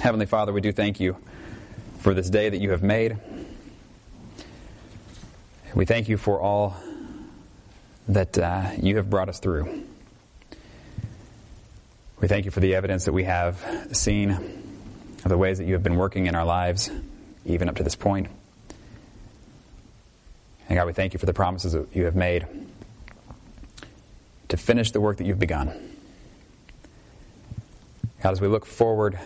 Heavenly Father, we do thank you for this day that you have made. We thank you for all that uh, you have brought us through. We thank you for the evidence that we have seen of the ways that you have been working in our lives, even up to this point. And God, we thank you for the promises that you have made to finish the work that you've begun. God, as we look forward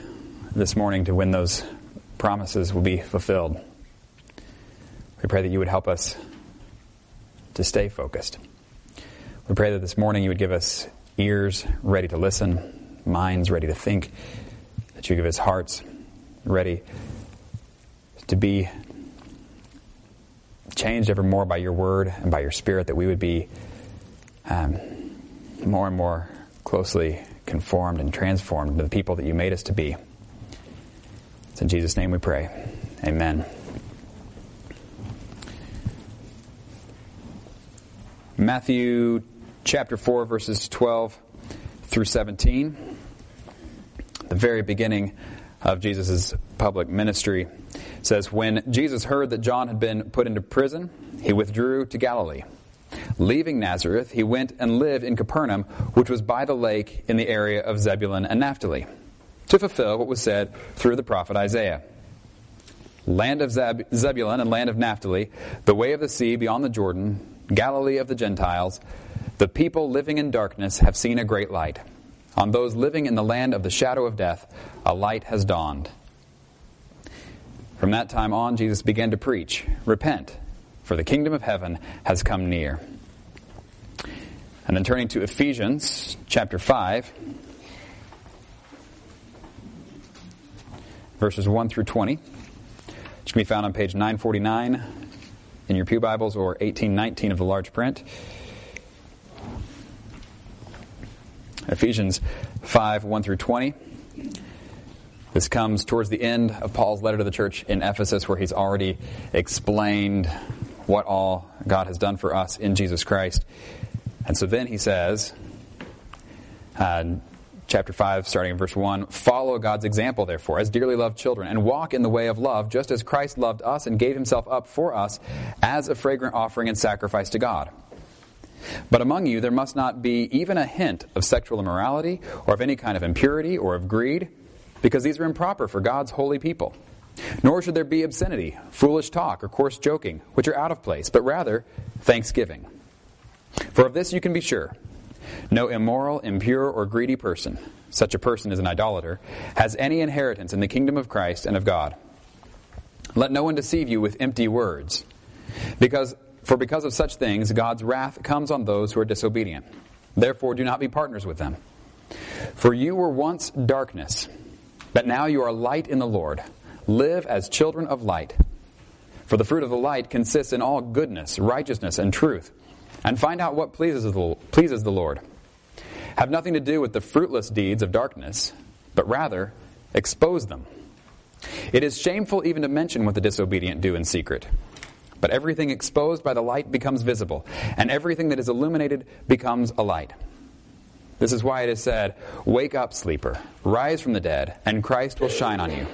this morning to when those promises will be fulfilled, we pray that you would help us to stay focused. We pray that this morning you would give us ears ready to listen, minds ready to think, that you give us hearts ready to be changed ever more by your word and by your spirit, that we would be um, more and more closely conformed and transformed to the people that you made us to be. It's in Jesus' name we pray. Amen. Matthew chapter 4, verses 12 through 17, the very beginning of Jesus' public ministry, says When Jesus heard that John had been put into prison, he withdrew to Galilee. Leaving Nazareth, he went and lived in Capernaum, which was by the lake in the area of Zebulun and Naphtali, to fulfill what was said through the prophet Isaiah. Land of Zeb- Zebulun and land of Naphtali, the way of the sea beyond the Jordan, Galilee of the Gentiles, the people living in darkness have seen a great light. On those living in the land of the shadow of death, a light has dawned. From that time on, Jesus began to preach Repent, for the kingdom of heaven has come near. And then turning to Ephesians chapter 5, verses 1 through 20, which can be found on page 949 in your Pew Bibles or 1819 of the large print. Ephesians 5 1 through 20. This comes towards the end of Paul's letter to the church in Ephesus, where he's already explained what all God has done for us in Jesus Christ. And so then he says, uh, chapter 5, starting in verse 1 Follow God's example, therefore, as dearly loved children, and walk in the way of love, just as Christ loved us and gave himself up for us as a fragrant offering and sacrifice to God. But among you there must not be even a hint of sexual immorality, or of any kind of impurity, or of greed, because these are improper for God's holy people. Nor should there be obscenity, foolish talk, or coarse joking, which are out of place, but rather thanksgiving. For of this you can be sure no immoral, impure, or greedy person, such a person is an idolater, has any inheritance in the kingdom of Christ and of God. Let no one deceive you with empty words, because for because of such things God's wrath comes on those who are disobedient. Therefore do not be partners with them. For you were once darkness, but now you are light in the Lord. Live as children of light. For the fruit of the light consists in all goodness, righteousness, and truth and find out what pleases the, pleases the Lord. Have nothing to do with the fruitless deeds of darkness, but rather expose them. It is shameful even to mention what the disobedient do in secret. But everything exposed by the light becomes visible, and everything that is illuminated becomes a light. This is why it is said, Wake up, sleeper, rise from the dead, and Christ will shine on you.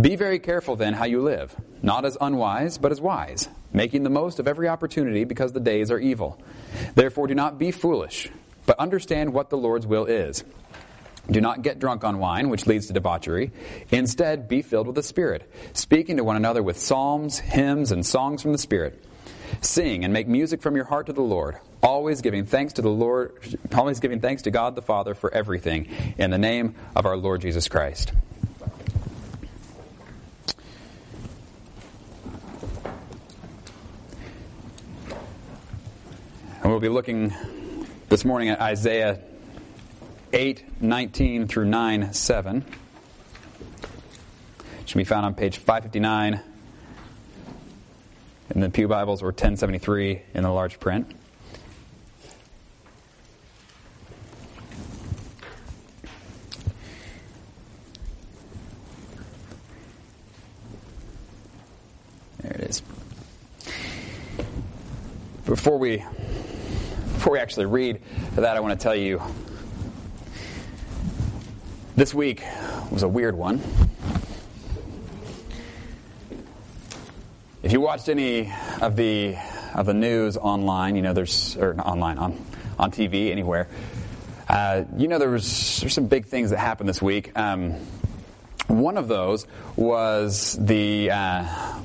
Be very careful then how you live, not as unwise, but as wise making the most of every opportunity because the days are evil. Therefore, do not be foolish, but understand what the Lord's will is. Do not get drunk on wine, which leads to debauchery. Instead, be filled with the Spirit, speaking to one another with psalms, hymns, and songs from the Spirit. Sing and make music from your heart to the Lord, always giving thanks to the Lord, always giving thanks to God the Father for everything, in the name of our Lord Jesus Christ. And we'll be looking this morning at Isaiah 8, 19 through 9, 7. It should be found on page 559 in the Pew Bibles or 1073 in the large print. There it is. Before we before we actually read that, I want to tell you This week was a weird one. If you watched any of the of the news online, you know there's or online on on TV anywhere. Uh, you know there was there's some big things that happened this week. Um, one of those was the uh,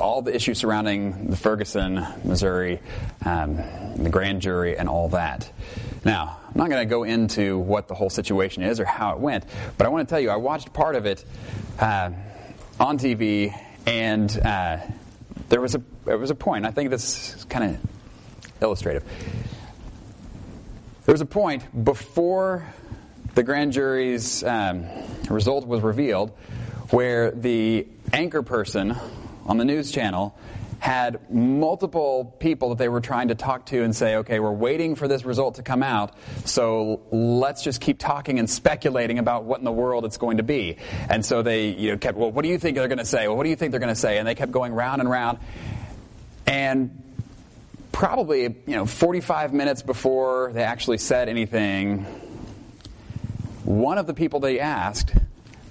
all the issues surrounding the Ferguson, Missouri, um, the grand jury, and all that. Now, I'm not going to go into what the whole situation is or how it went, but I want to tell you I watched part of it uh, on TV, and uh, there was a there was a point. I think this is kind of illustrative. There was a point before the grand jury's um, result was revealed where the anchor person on the news channel had multiple people that they were trying to talk to and say, okay, we're waiting for this result to come out, so let's just keep talking and speculating about what in the world it's going to be. And so they you know, kept, well, what do you think they're going to say? Well, what do you think they're going to say? And they kept going round and round. And probably, you know, 45 minutes before they actually said anything, one of the people they asked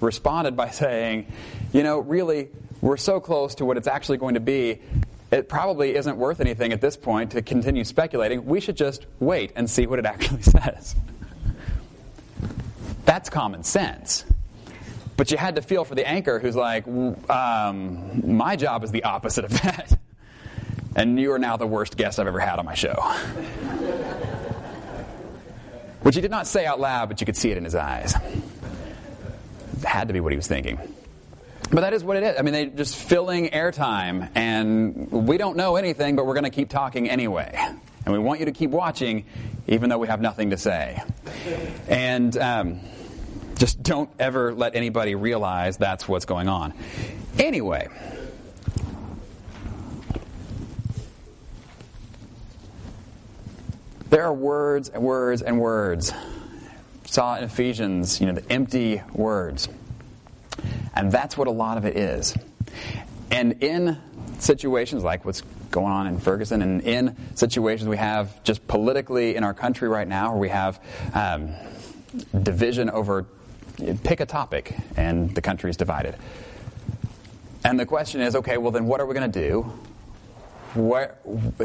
responded by saying, you know, really, we're so close to what it's actually going to be, it probably isn't worth anything at this point to continue speculating. We should just wait and see what it actually says. That's common sense. But you had to feel for the anchor who's like, um, my job is the opposite of that. And you are now the worst guest I've ever had on my show. Which he did not say out loud, but you could see it in his eyes. It had to be what he was thinking. But that is what it is. I mean, they're just filling airtime, and we don't know anything, but we're going to keep talking anyway. And we want you to keep watching, even though we have nothing to say. And um, just don't ever let anybody realize that's what's going on. Anyway. There are words and words and words. Saw in Ephesians, you know, the empty words. And that's what a lot of it is. And in situations like what's going on in Ferguson, and in situations we have just politically in our country right now, where we have um, division over pick a topic, and the country is divided. And the question is, okay, well then, what are we going to do? Where,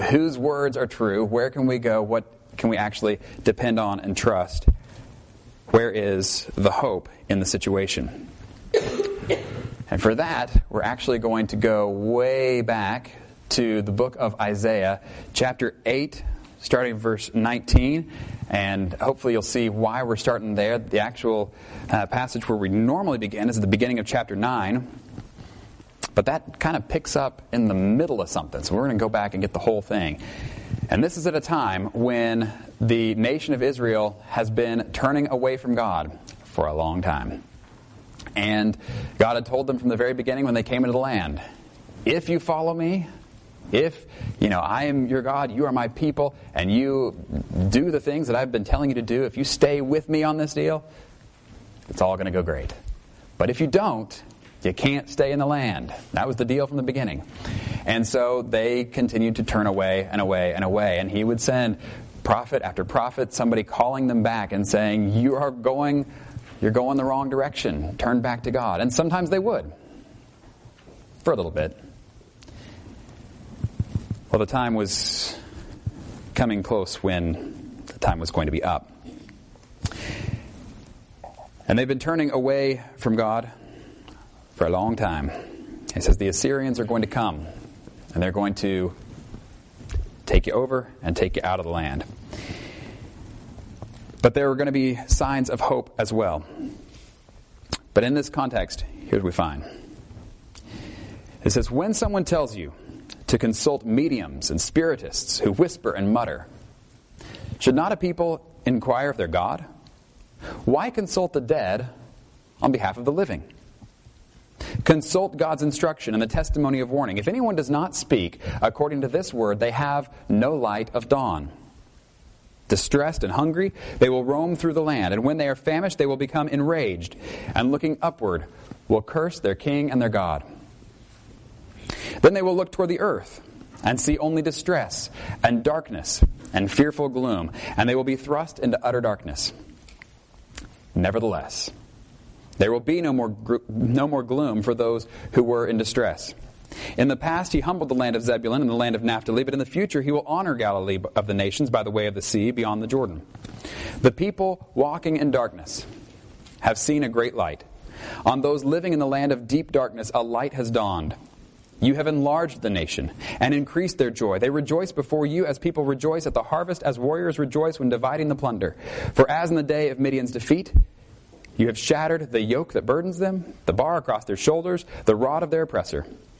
whose words are true? Where can we go? What can we actually depend on and trust? Where is the hope in the situation? And for that, we're actually going to go way back to the book of Isaiah, chapter 8, starting verse 19. And hopefully you'll see why we're starting there. The actual uh, passage where we normally begin is at the beginning of chapter 9. But that kind of picks up in the middle of something. So we're going to go back and get the whole thing. And this is at a time when the nation of Israel has been turning away from God for a long time. And God had told them from the very beginning when they came into the land, if you follow me, if, you know, I am your God, you are my people, and you do the things that I've been telling you to do, if you stay with me on this deal, it's all going to go great. But if you don't, you can't stay in the land. That was the deal from the beginning. And so they continued to turn away and away and away. And he would send prophet after prophet, somebody calling them back and saying, You are going you're going the wrong direction. Turn back to God. And sometimes they would, for a little bit. Well, the time was coming close when the time was going to be up. And they've been turning away from God for a long time. He says the Assyrians are going to come and they're going to take you over and take you out of the land. But there are going to be signs of hope as well. But in this context, here's what we find it says, When someone tells you to consult mediums and spiritists who whisper and mutter, should not a people inquire of their God? Why consult the dead on behalf of the living? Consult God's instruction and the testimony of warning. If anyone does not speak according to this word, they have no light of dawn. Distressed and hungry, they will roam through the land, and when they are famished, they will become enraged, and looking upward, will curse their king and their God. Then they will look toward the earth and see only distress and darkness and fearful gloom, and they will be thrust into utter darkness. Nevertheless, There will be no more, no more gloom for those who were in distress. In the past, he humbled the land of Zebulun and the land of Naphtali, but in the future, he will honor Galilee of the nations by the way of the sea beyond the Jordan. The people walking in darkness have seen a great light. On those living in the land of deep darkness, a light has dawned. You have enlarged the nation and increased their joy. They rejoice before you as people rejoice at the harvest, as warriors rejoice when dividing the plunder. For as in the day of Midian's defeat, you have shattered the yoke that burdens them, the bar across their shoulders, the rod of their oppressor.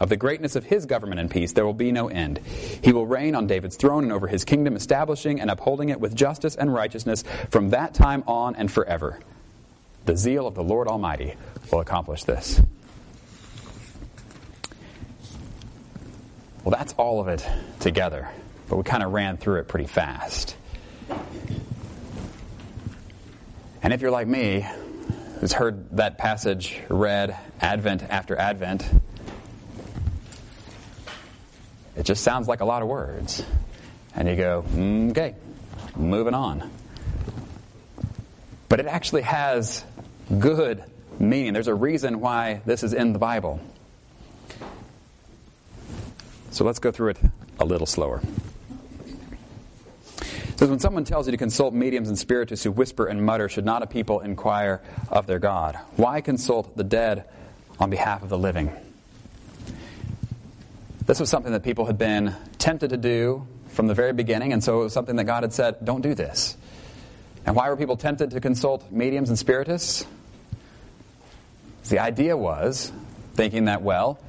Of the greatness of his government and peace there will be no end. He will reign on David's throne and over his kingdom, establishing and upholding it with justice and righteousness from that time on and forever. The zeal of the Lord Almighty will accomplish this. Well, that's all of it together, but we kind of ran through it pretty fast. And if you're like me, who's heard that passage read Advent after Advent, it just sounds like a lot of words. And you go, mm, okay, moving on. But it actually has good meaning. There's a reason why this is in the Bible. So let's go through it a little slower. It says, when someone tells you to consult mediums and spiritists who whisper and mutter, should not a people inquire of their God? Why consult the dead on behalf of the living? This was something that people had been tempted to do from the very beginning, and so it was something that God had said, don't do this. And why were people tempted to consult mediums and spiritists? The idea was thinking that, well,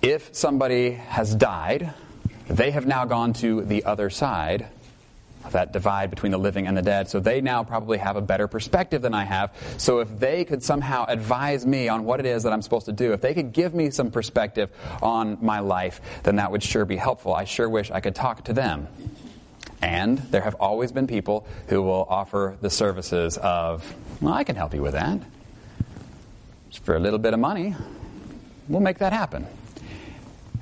if somebody has died, they have now gone to the other side that divide between the living and the dead. So they now probably have a better perspective than I have. So if they could somehow advise me on what it is that I'm supposed to do, if they could give me some perspective on my life, then that would sure be helpful. I sure wish I could talk to them. And there have always been people who will offer the services of, well, I can help you with that. Just for a little bit of money, we'll make that happen.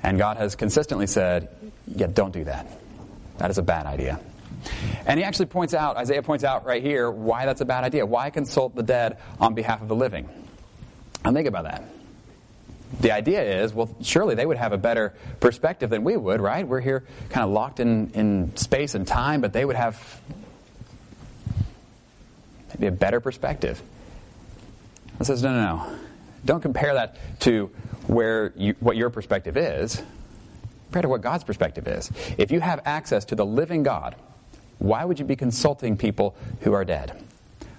And God has consistently said, yeah, don't do that. That is a bad idea. And he actually points out, Isaiah points out right here, why that's a bad idea. Why consult the dead on behalf of the living? And think about that. The idea is, well, surely they would have a better perspective than we would, right? We're here kind of locked in, in space and time, but they would have maybe a better perspective. It says, no, no, no. Don't compare that to where you, what your perspective is. Compare to what God's perspective is. If you have access to the living God, why would you be consulting people who are dead?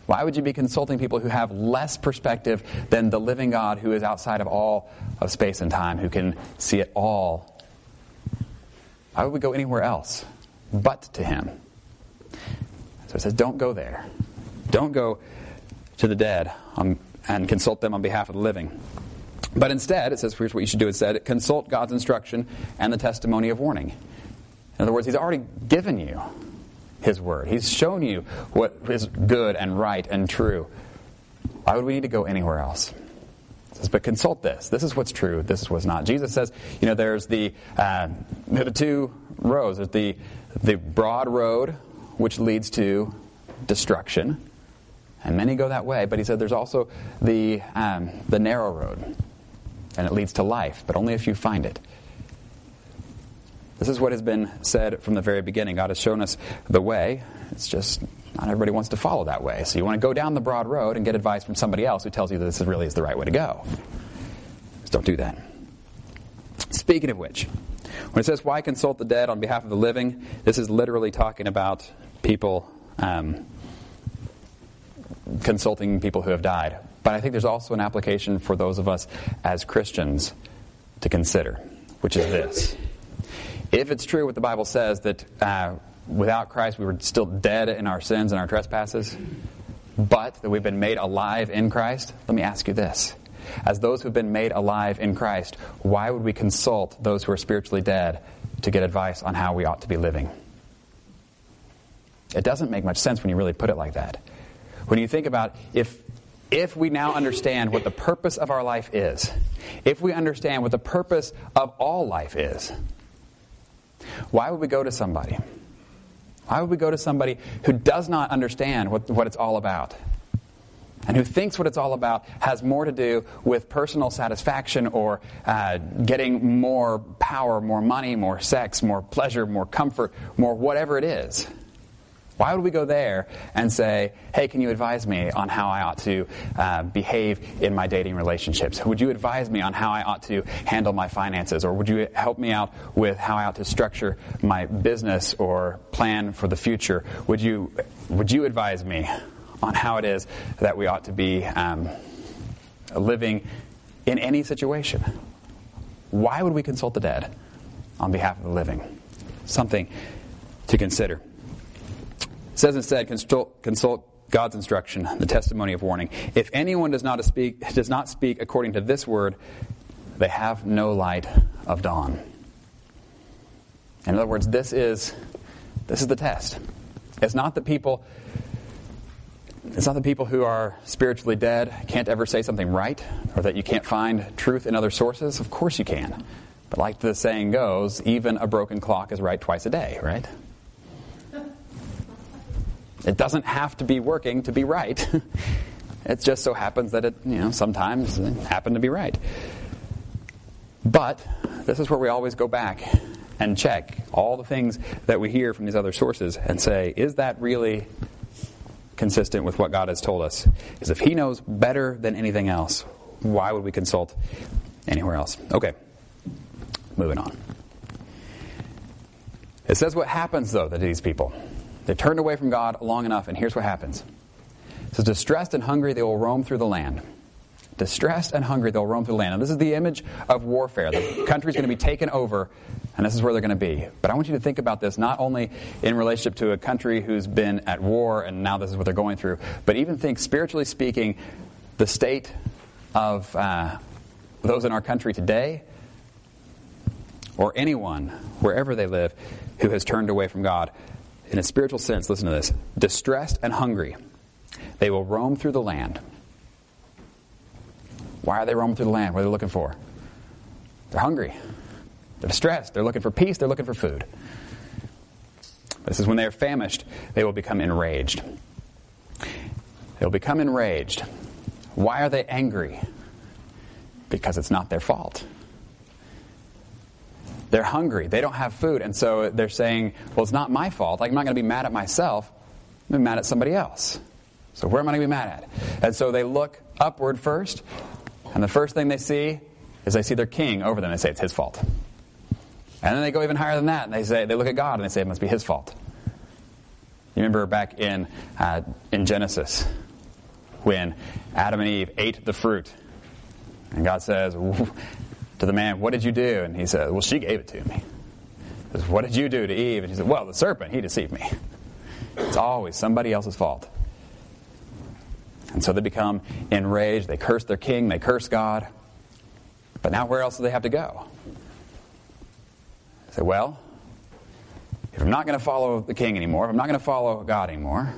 Why would you be consulting people who have less perspective than the living God who is outside of all of space and time, who can see it all? Why would we go anywhere else but to Him? So it says, don't go there. Don't go to the dead on, and consult them on behalf of the living. But instead, it says, here's what you should do instead consult God's instruction and the testimony of warning. In other words, He's already given you his Word. He's shown you what is good and right and true. Why would we need to go anywhere else? Says, but consult this. This is what's true. This is what's not. Jesus says, you know, there's the uh, the two roads. There's the the broad road, which leads to destruction, and many go that way. But he said there's also the um, the narrow road, and it leads to life, but only if you find it. This is what has been said from the very beginning. God has shown us the way. It's just not everybody wants to follow that way. So you want to go down the broad road and get advice from somebody else who tells you that this really is the right way to go. Just don't do that. Speaking of which, when it says, Why consult the dead on behalf of the living? this is literally talking about people um, consulting people who have died. But I think there's also an application for those of us as Christians to consider, which is this. If it's true what the Bible says that uh, without Christ we were still dead in our sins and our trespasses, but that we've been made alive in Christ, let me ask you this. As those who've been made alive in Christ, why would we consult those who are spiritually dead to get advice on how we ought to be living. It doesn't make much sense when you really put it like that. When you think about if if we now understand what the purpose of our life is, if we understand what the purpose of all life is, why would we go to somebody? Why would we go to somebody who does not understand what, what it's all about? And who thinks what it's all about has more to do with personal satisfaction or uh, getting more power, more money, more sex, more pleasure, more comfort, more whatever it is. Why would we go there and say, hey, can you advise me on how I ought to uh, behave in my dating relationships? Would you advise me on how I ought to handle my finances? Or would you help me out with how I ought to structure my business or plan for the future? Would you, would you advise me on how it is that we ought to be um, living in any situation? Why would we consult the dead on behalf of the living? Something to consider. It says instead, consult, consult God's instruction, the testimony of warning. If anyone does not speak, does not speak according to this word, they have no light of dawn. In other words, this is this is the test. It's not the people it's not the people who are spiritually dead can't ever say something right or that you can't find truth in other sources. Of course you can. But like the saying goes, even a broken clock is right twice a day, right? It doesn't have to be working to be right. it just so happens that it, you know, sometimes happen to be right. But this is where we always go back and check all the things that we hear from these other sources and say, is that really consistent with what God has told us? Because if He knows better than anything else, why would we consult anywhere else? Okay, moving on. It says what happens, though, to these people. They turned away from God long enough, and here's what happens. It says, Distressed and hungry, they will roam through the land. Distressed and hungry, they'll roam through the land. And this is the image of warfare. The country's going to be taken over, and this is where they're going to be. But I want you to think about this not only in relationship to a country who's been at war, and now this is what they're going through, but even think, spiritually speaking, the state of uh, those in our country today, or anyone, wherever they live, who has turned away from God in a spiritual sense, listen to this distressed and hungry, they will roam through the land. Why are they roaming through the land? What are they looking for? They're hungry. They're distressed. They're looking for peace. They're looking for food. This is when they are famished, they will become enraged. They'll become enraged. Why are they angry? Because it's not their fault. They're hungry. They don't have food. And so they're saying, well, it's not my fault. Like, I'm not going to be mad at myself. I'm going to be mad at somebody else. So where am I going to be mad at? And so they look upward first. And the first thing they see is they see their king over them. They say, it's his fault. And then they go even higher than that. And they say, they look at God and they say, it must be his fault. You remember back in, uh, in Genesis when Adam and Eve ate the fruit. And God says, to the man, What did you do? And he said, Well, she gave it to me. He says, What did you do to Eve? And he said, Well, the serpent, he deceived me. It's always somebody else's fault. And so they become enraged. They curse their king. They curse God. But now, where else do they have to go? They say, Well, if I'm not going to follow the king anymore, if I'm not going to follow God anymore,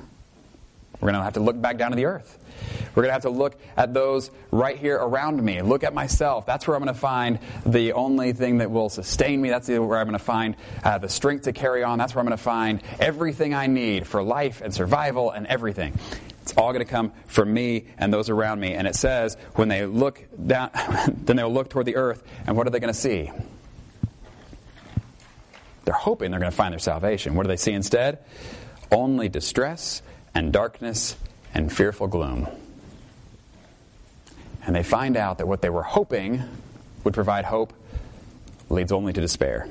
we're going to have to look back down to the earth. We're going to have to look at those right here around me. Look at myself. That's where I'm going to find the only thing that will sustain me. That's where I'm going to find uh, the strength to carry on. That's where I'm going to find everything I need for life and survival and everything. It's all going to come from me and those around me. And it says when they look down, then they'll look toward the earth, and what are they going to see? They're hoping they're going to find their salvation. What do they see instead? Only distress and darkness and fearful gloom. And they find out that what they were hoping would provide hope leads only to despair.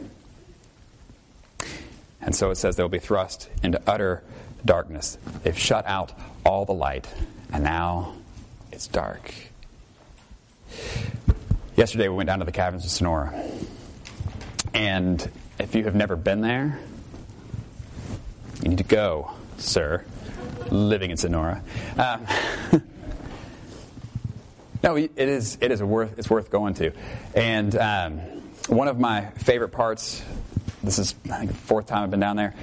And so it says they'll be thrust into utter darkness. They've shut out all the light, and now it's dark. Yesterday we went down to the caverns of Sonora. And if you have never been there, you need to go, sir living in Sonora. Um, no, it is. It is worth. It's worth going to. And um, one of my favorite parts this is, I think, the fourth time I've been down there.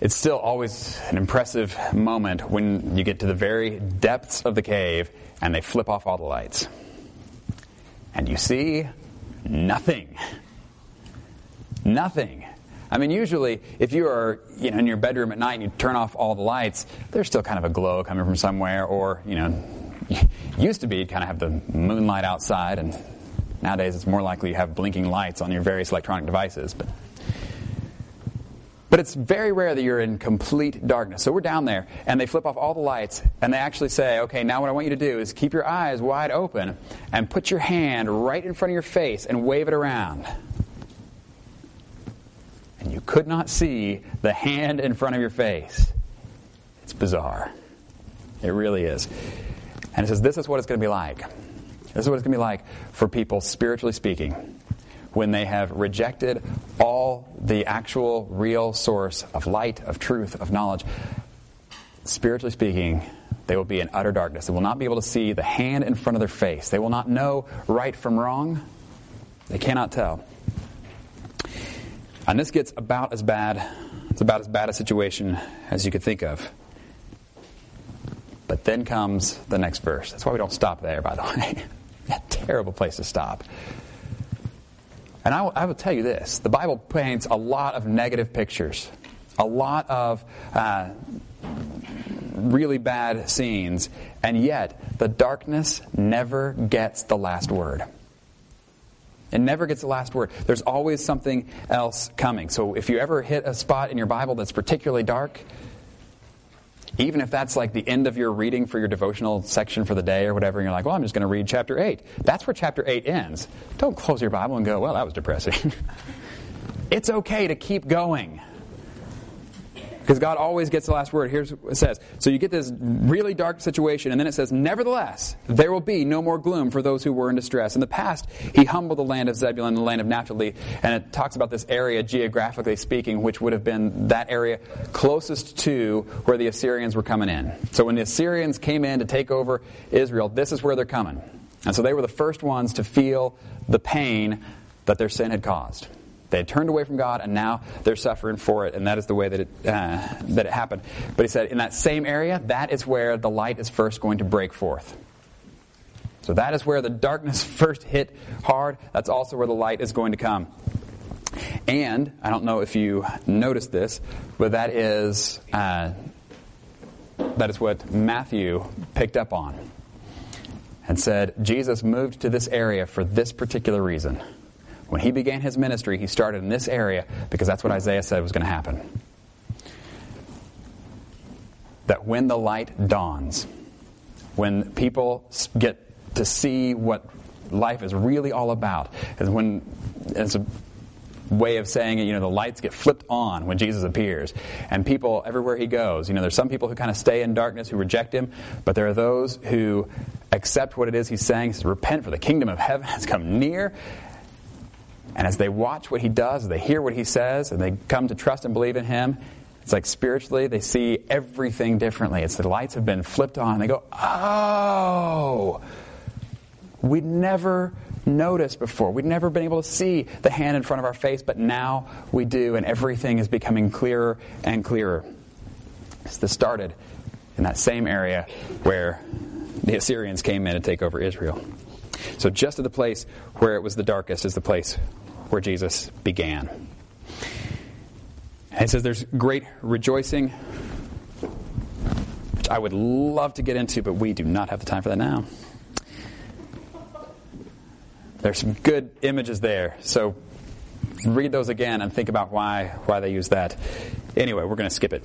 It's still always an impressive moment when you get to the very depths of the cave and they flip off all the lights. And you see nothing. Nothing. I mean, usually, if you are you know, in your bedroom at night and you turn off all the lights, there's still kind of a glow coming from somewhere, or, you know, used to be, you'd kind of have the moonlight outside, and nowadays it's more likely you have blinking lights on your various electronic devices. But but it's very rare that you're in complete darkness. So we're down there, and they flip off all the lights, and they actually say, okay, now what I want you to do is keep your eyes wide open and put your hand right in front of your face and wave it around. And you could not see the hand in front of your face. It's bizarre. It really is. And it says, this is what it's going to be like. This is what it's going to be like for people, spiritually speaking when they have rejected all the actual real source of light, of truth, of knowledge, spiritually speaking, they will be in utter darkness. They will not be able to see the hand in front of their face. They will not know right from wrong. They cannot tell. And this gets about as bad, it's about as bad a situation as you could think of. But then comes the next verse. That's why we don't stop there, by the way. a terrible place to stop. And I will, I will tell you this the Bible paints a lot of negative pictures, a lot of uh, really bad scenes, and yet the darkness never gets the last word. It never gets the last word. There's always something else coming. So if you ever hit a spot in your Bible that's particularly dark, even if that's like the end of your reading for your devotional section for the day or whatever, and you're like, well, I'm just going to read chapter 8. That's where chapter 8 ends. Don't close your Bible and go, well, that was depressing. it's okay to keep going. Because God always gets the last word. Here's what it says. So you get this really dark situation, and then it says, Nevertheless, there will be no more gloom for those who were in distress. In the past, he humbled the land of Zebulun and the land of Naphtali, and it talks about this area, geographically speaking, which would have been that area closest to where the Assyrians were coming in. So when the Assyrians came in to take over Israel, this is where they're coming. And so they were the first ones to feel the pain that their sin had caused. They had turned away from God, and now they're suffering for it, and that is the way that it, uh, that it happened. But he said, in that same area, that is where the light is first going to break forth. So that is where the darkness first hit hard. That's also where the light is going to come. And I don't know if you noticed this, but that is uh, that is what Matthew picked up on and said Jesus moved to this area for this particular reason. When he began his ministry, he started in this area because that's what Isaiah said was going to happen. That when the light dawns, when people get to see what life is really all about, is when it's a way of saying it, you know, the lights get flipped on when Jesus appears. And people, everywhere he goes, you know, there's some people who kind of stay in darkness, who reject him, but there are those who accept what it is he's saying, He says, repent for the kingdom of heaven has come near, and as they watch what he does, they hear what he says, and they come to trust and believe in him, it's like spiritually they see everything differently. It's the lights have been flipped on. They go, oh, we'd never noticed before. We'd never been able to see the hand in front of our face, but now we do, and everything is becoming clearer and clearer. This started in that same area where the Assyrians came in to take over Israel. So, just at the place where it was the darkest is the place where Jesus began. And it says there's great rejoicing, which I would love to get into, but we do not have the time for that now. There's some good images there, so read those again and think about why why they use that. Anyway, we're going to skip it.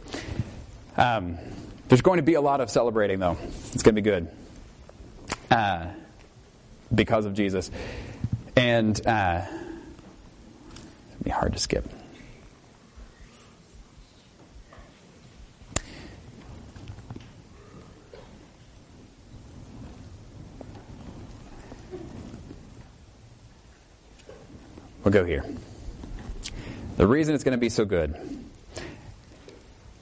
Um, there's going to be a lot of celebrating, though. It's going to be good. Uh, because of Jesus. And uh, be hard to skip. We'll go here. The reason it's going to be so good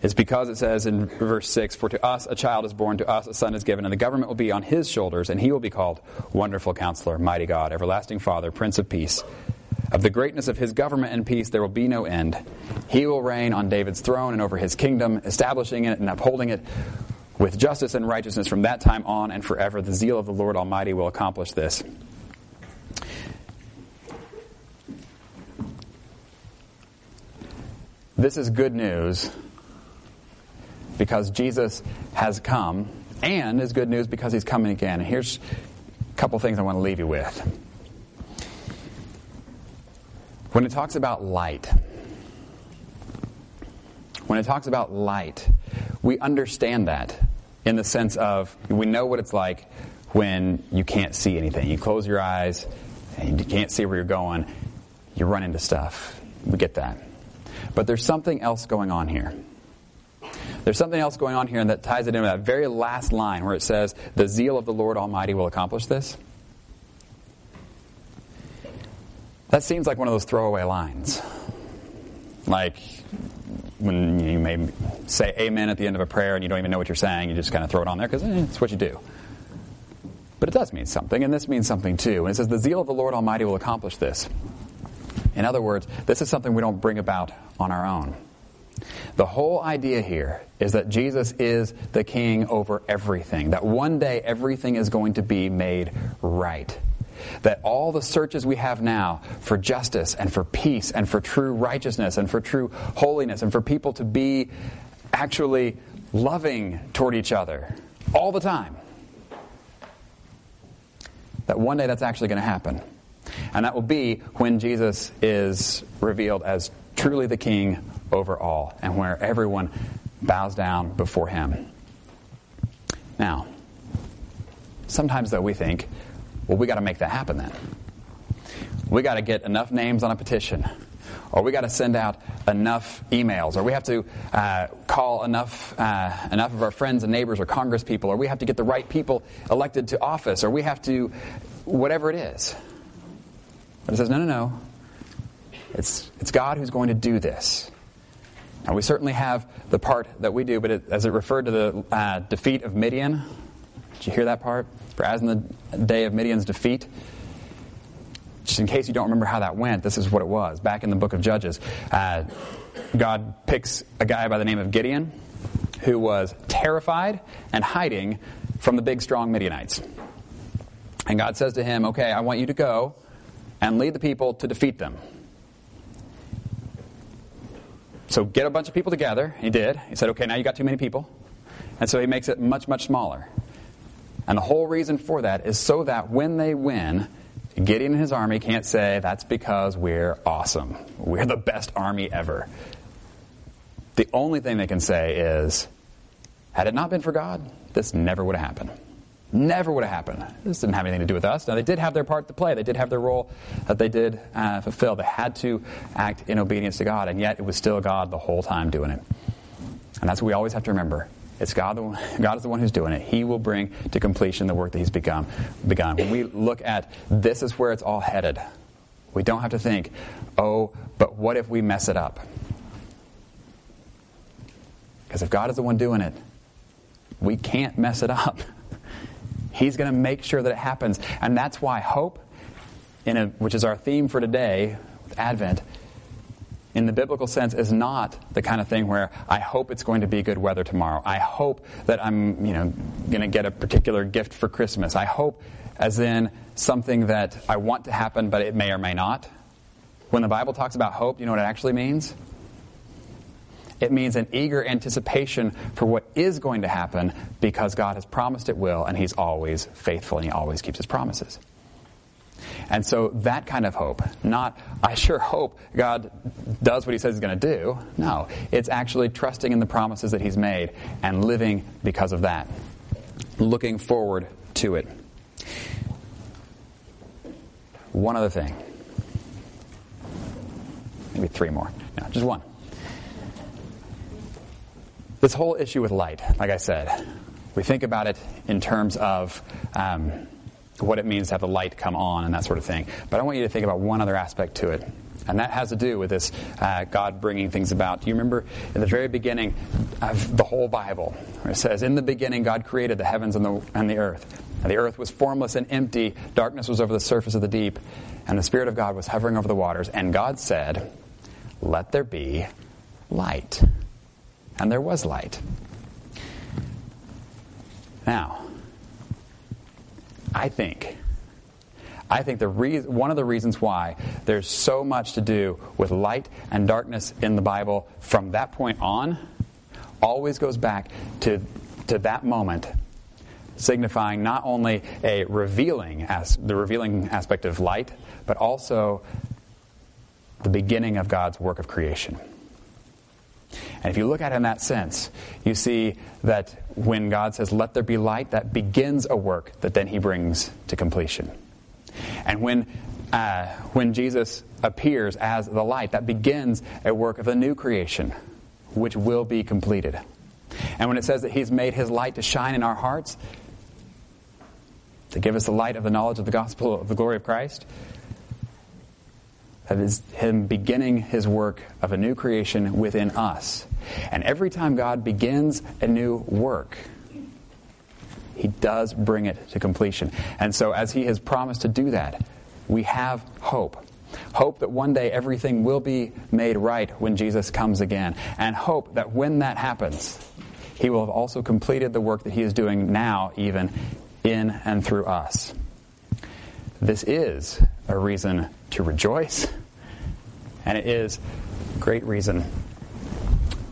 is because it says in verse 6 For to us a child is born, to us a son is given, and the government will be on his shoulders, and he will be called Wonderful Counselor, Mighty God, Everlasting Father, Prince of Peace. Of the greatness of his government and peace there will be no end. He will reign on David's throne and over his kingdom, establishing it and upholding it with justice and righteousness from that time on and forever. The zeal of the Lord Almighty will accomplish this. This is good news because Jesus has come, and is good news because he's coming again. And here's a couple things I want to leave you with. When it talks about light, when it talks about light, we understand that in the sense of we know what it's like when you can't see anything. You close your eyes and you can't see where you're going, you run into stuff. We get that. But there's something else going on here. There's something else going on here and that ties it into that very last line where it says, The zeal of the Lord Almighty will accomplish this. That seems like one of those throwaway lines. Like when you may say amen at the end of a prayer and you don't even know what you're saying, you just kind of throw it on there because eh, it's what you do. But it does mean something, and this means something too. And it says, The zeal of the Lord Almighty will accomplish this. In other words, this is something we don't bring about on our own. The whole idea here is that Jesus is the king over everything, that one day everything is going to be made right. That all the searches we have now for justice and for peace and for true righteousness and for true holiness and for people to be actually loving toward each other all the time, that one day that's actually going to happen. And that will be when Jesus is revealed as truly the king over all and where everyone bows down before him. Now, sometimes though we think, well, we got to make that happen then. We got to get enough names on a petition, or we got to send out enough emails, or we have to uh, call enough uh, enough of our friends and neighbors or Congress people, or we have to get the right people elected to office, or we have to whatever it is. But it says, no, no, no. It's, it's God who's going to do this. Now, we certainly have the part that we do, but it, as it referred to the uh, defeat of Midian, did you hear that part? For as in the day of Midian's defeat, just in case you don't remember how that went, this is what it was. Back in the book of Judges, uh, God picks a guy by the name of Gideon who was terrified and hiding from the big, strong Midianites. And God says to him, Okay, I want you to go and lead the people to defeat them. So get a bunch of people together. He did. He said, okay, now you got too many people. And so he makes it much, much smaller. And the whole reason for that is so that when they win, Gideon and his army can't say, that's because we're awesome. We're the best army ever. The only thing they can say is, had it not been for God, this never would have happened. Never would have happened. This didn't have anything to do with us. Now, they did have their part to play. They did have their role that they did uh, fulfill. They had to act in obedience to God, and yet it was still God the whole time doing it. And that's what we always have to remember. It's God, the one, God is the one who's doing it. He will bring to completion the work that He's begun. begun. When we look at this is where it's all headed, we don't have to think, oh, but what if we mess it up? Because if God is the one doing it, we can't mess it up. He's going to make sure that it happens. And that's why hope, a, which is our theme for today, with Advent, in the biblical sense is not the kind of thing where I hope it's going to be good weather tomorrow. I hope that I'm, you know, going to get a particular gift for Christmas. I hope as in something that I want to happen but it may or may not. When the Bible talks about hope, you know what it actually means? It means an eager anticipation for what is going to happen because God has promised it will, and He's always faithful and He always keeps His promises. And so that kind of hope, not, I sure hope God does what He says He's going to do. No, it's actually trusting in the promises that He's made and living because of that, looking forward to it. One other thing. Maybe three more. No, just one. This whole issue with light, like I said, we think about it in terms of um, what it means to have the light come on and that sort of thing. But I want you to think about one other aspect to it. And that has to do with this uh, God bringing things about. Do you remember in the very beginning of the whole Bible, where it says, In the beginning, God created the heavens and the, and the earth? And the earth was formless and empty, darkness was over the surface of the deep, and the Spirit of God was hovering over the waters. And God said, Let there be light. And there was light. Now, I think, I think the re- one of the reasons why there's so much to do with light and darkness in the Bible from that point on always goes back to, to that moment signifying not only a revealing as the revealing aspect of light, but also the beginning of God's work of creation. And if you look at it in that sense, you see that when God says, Let there be light, that begins a work that then he brings to completion. And when, uh, when Jesus appears as the light, that begins a work of a new creation, which will be completed. And when it says that he's made his light to shine in our hearts, to give us the light of the knowledge of the gospel of the glory of Christ, that is Him beginning His work of a new creation within us. And every time God begins a new work, He does bring it to completion. And so, as He has promised to do that, we have hope. Hope that one day everything will be made right when Jesus comes again. And hope that when that happens, He will have also completed the work that He is doing now, even in and through us. This is a reason to rejoice, and it is great reason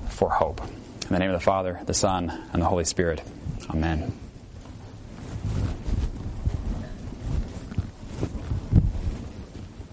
for hope. In the name of the Father, the Son, and the Holy Spirit. Amen.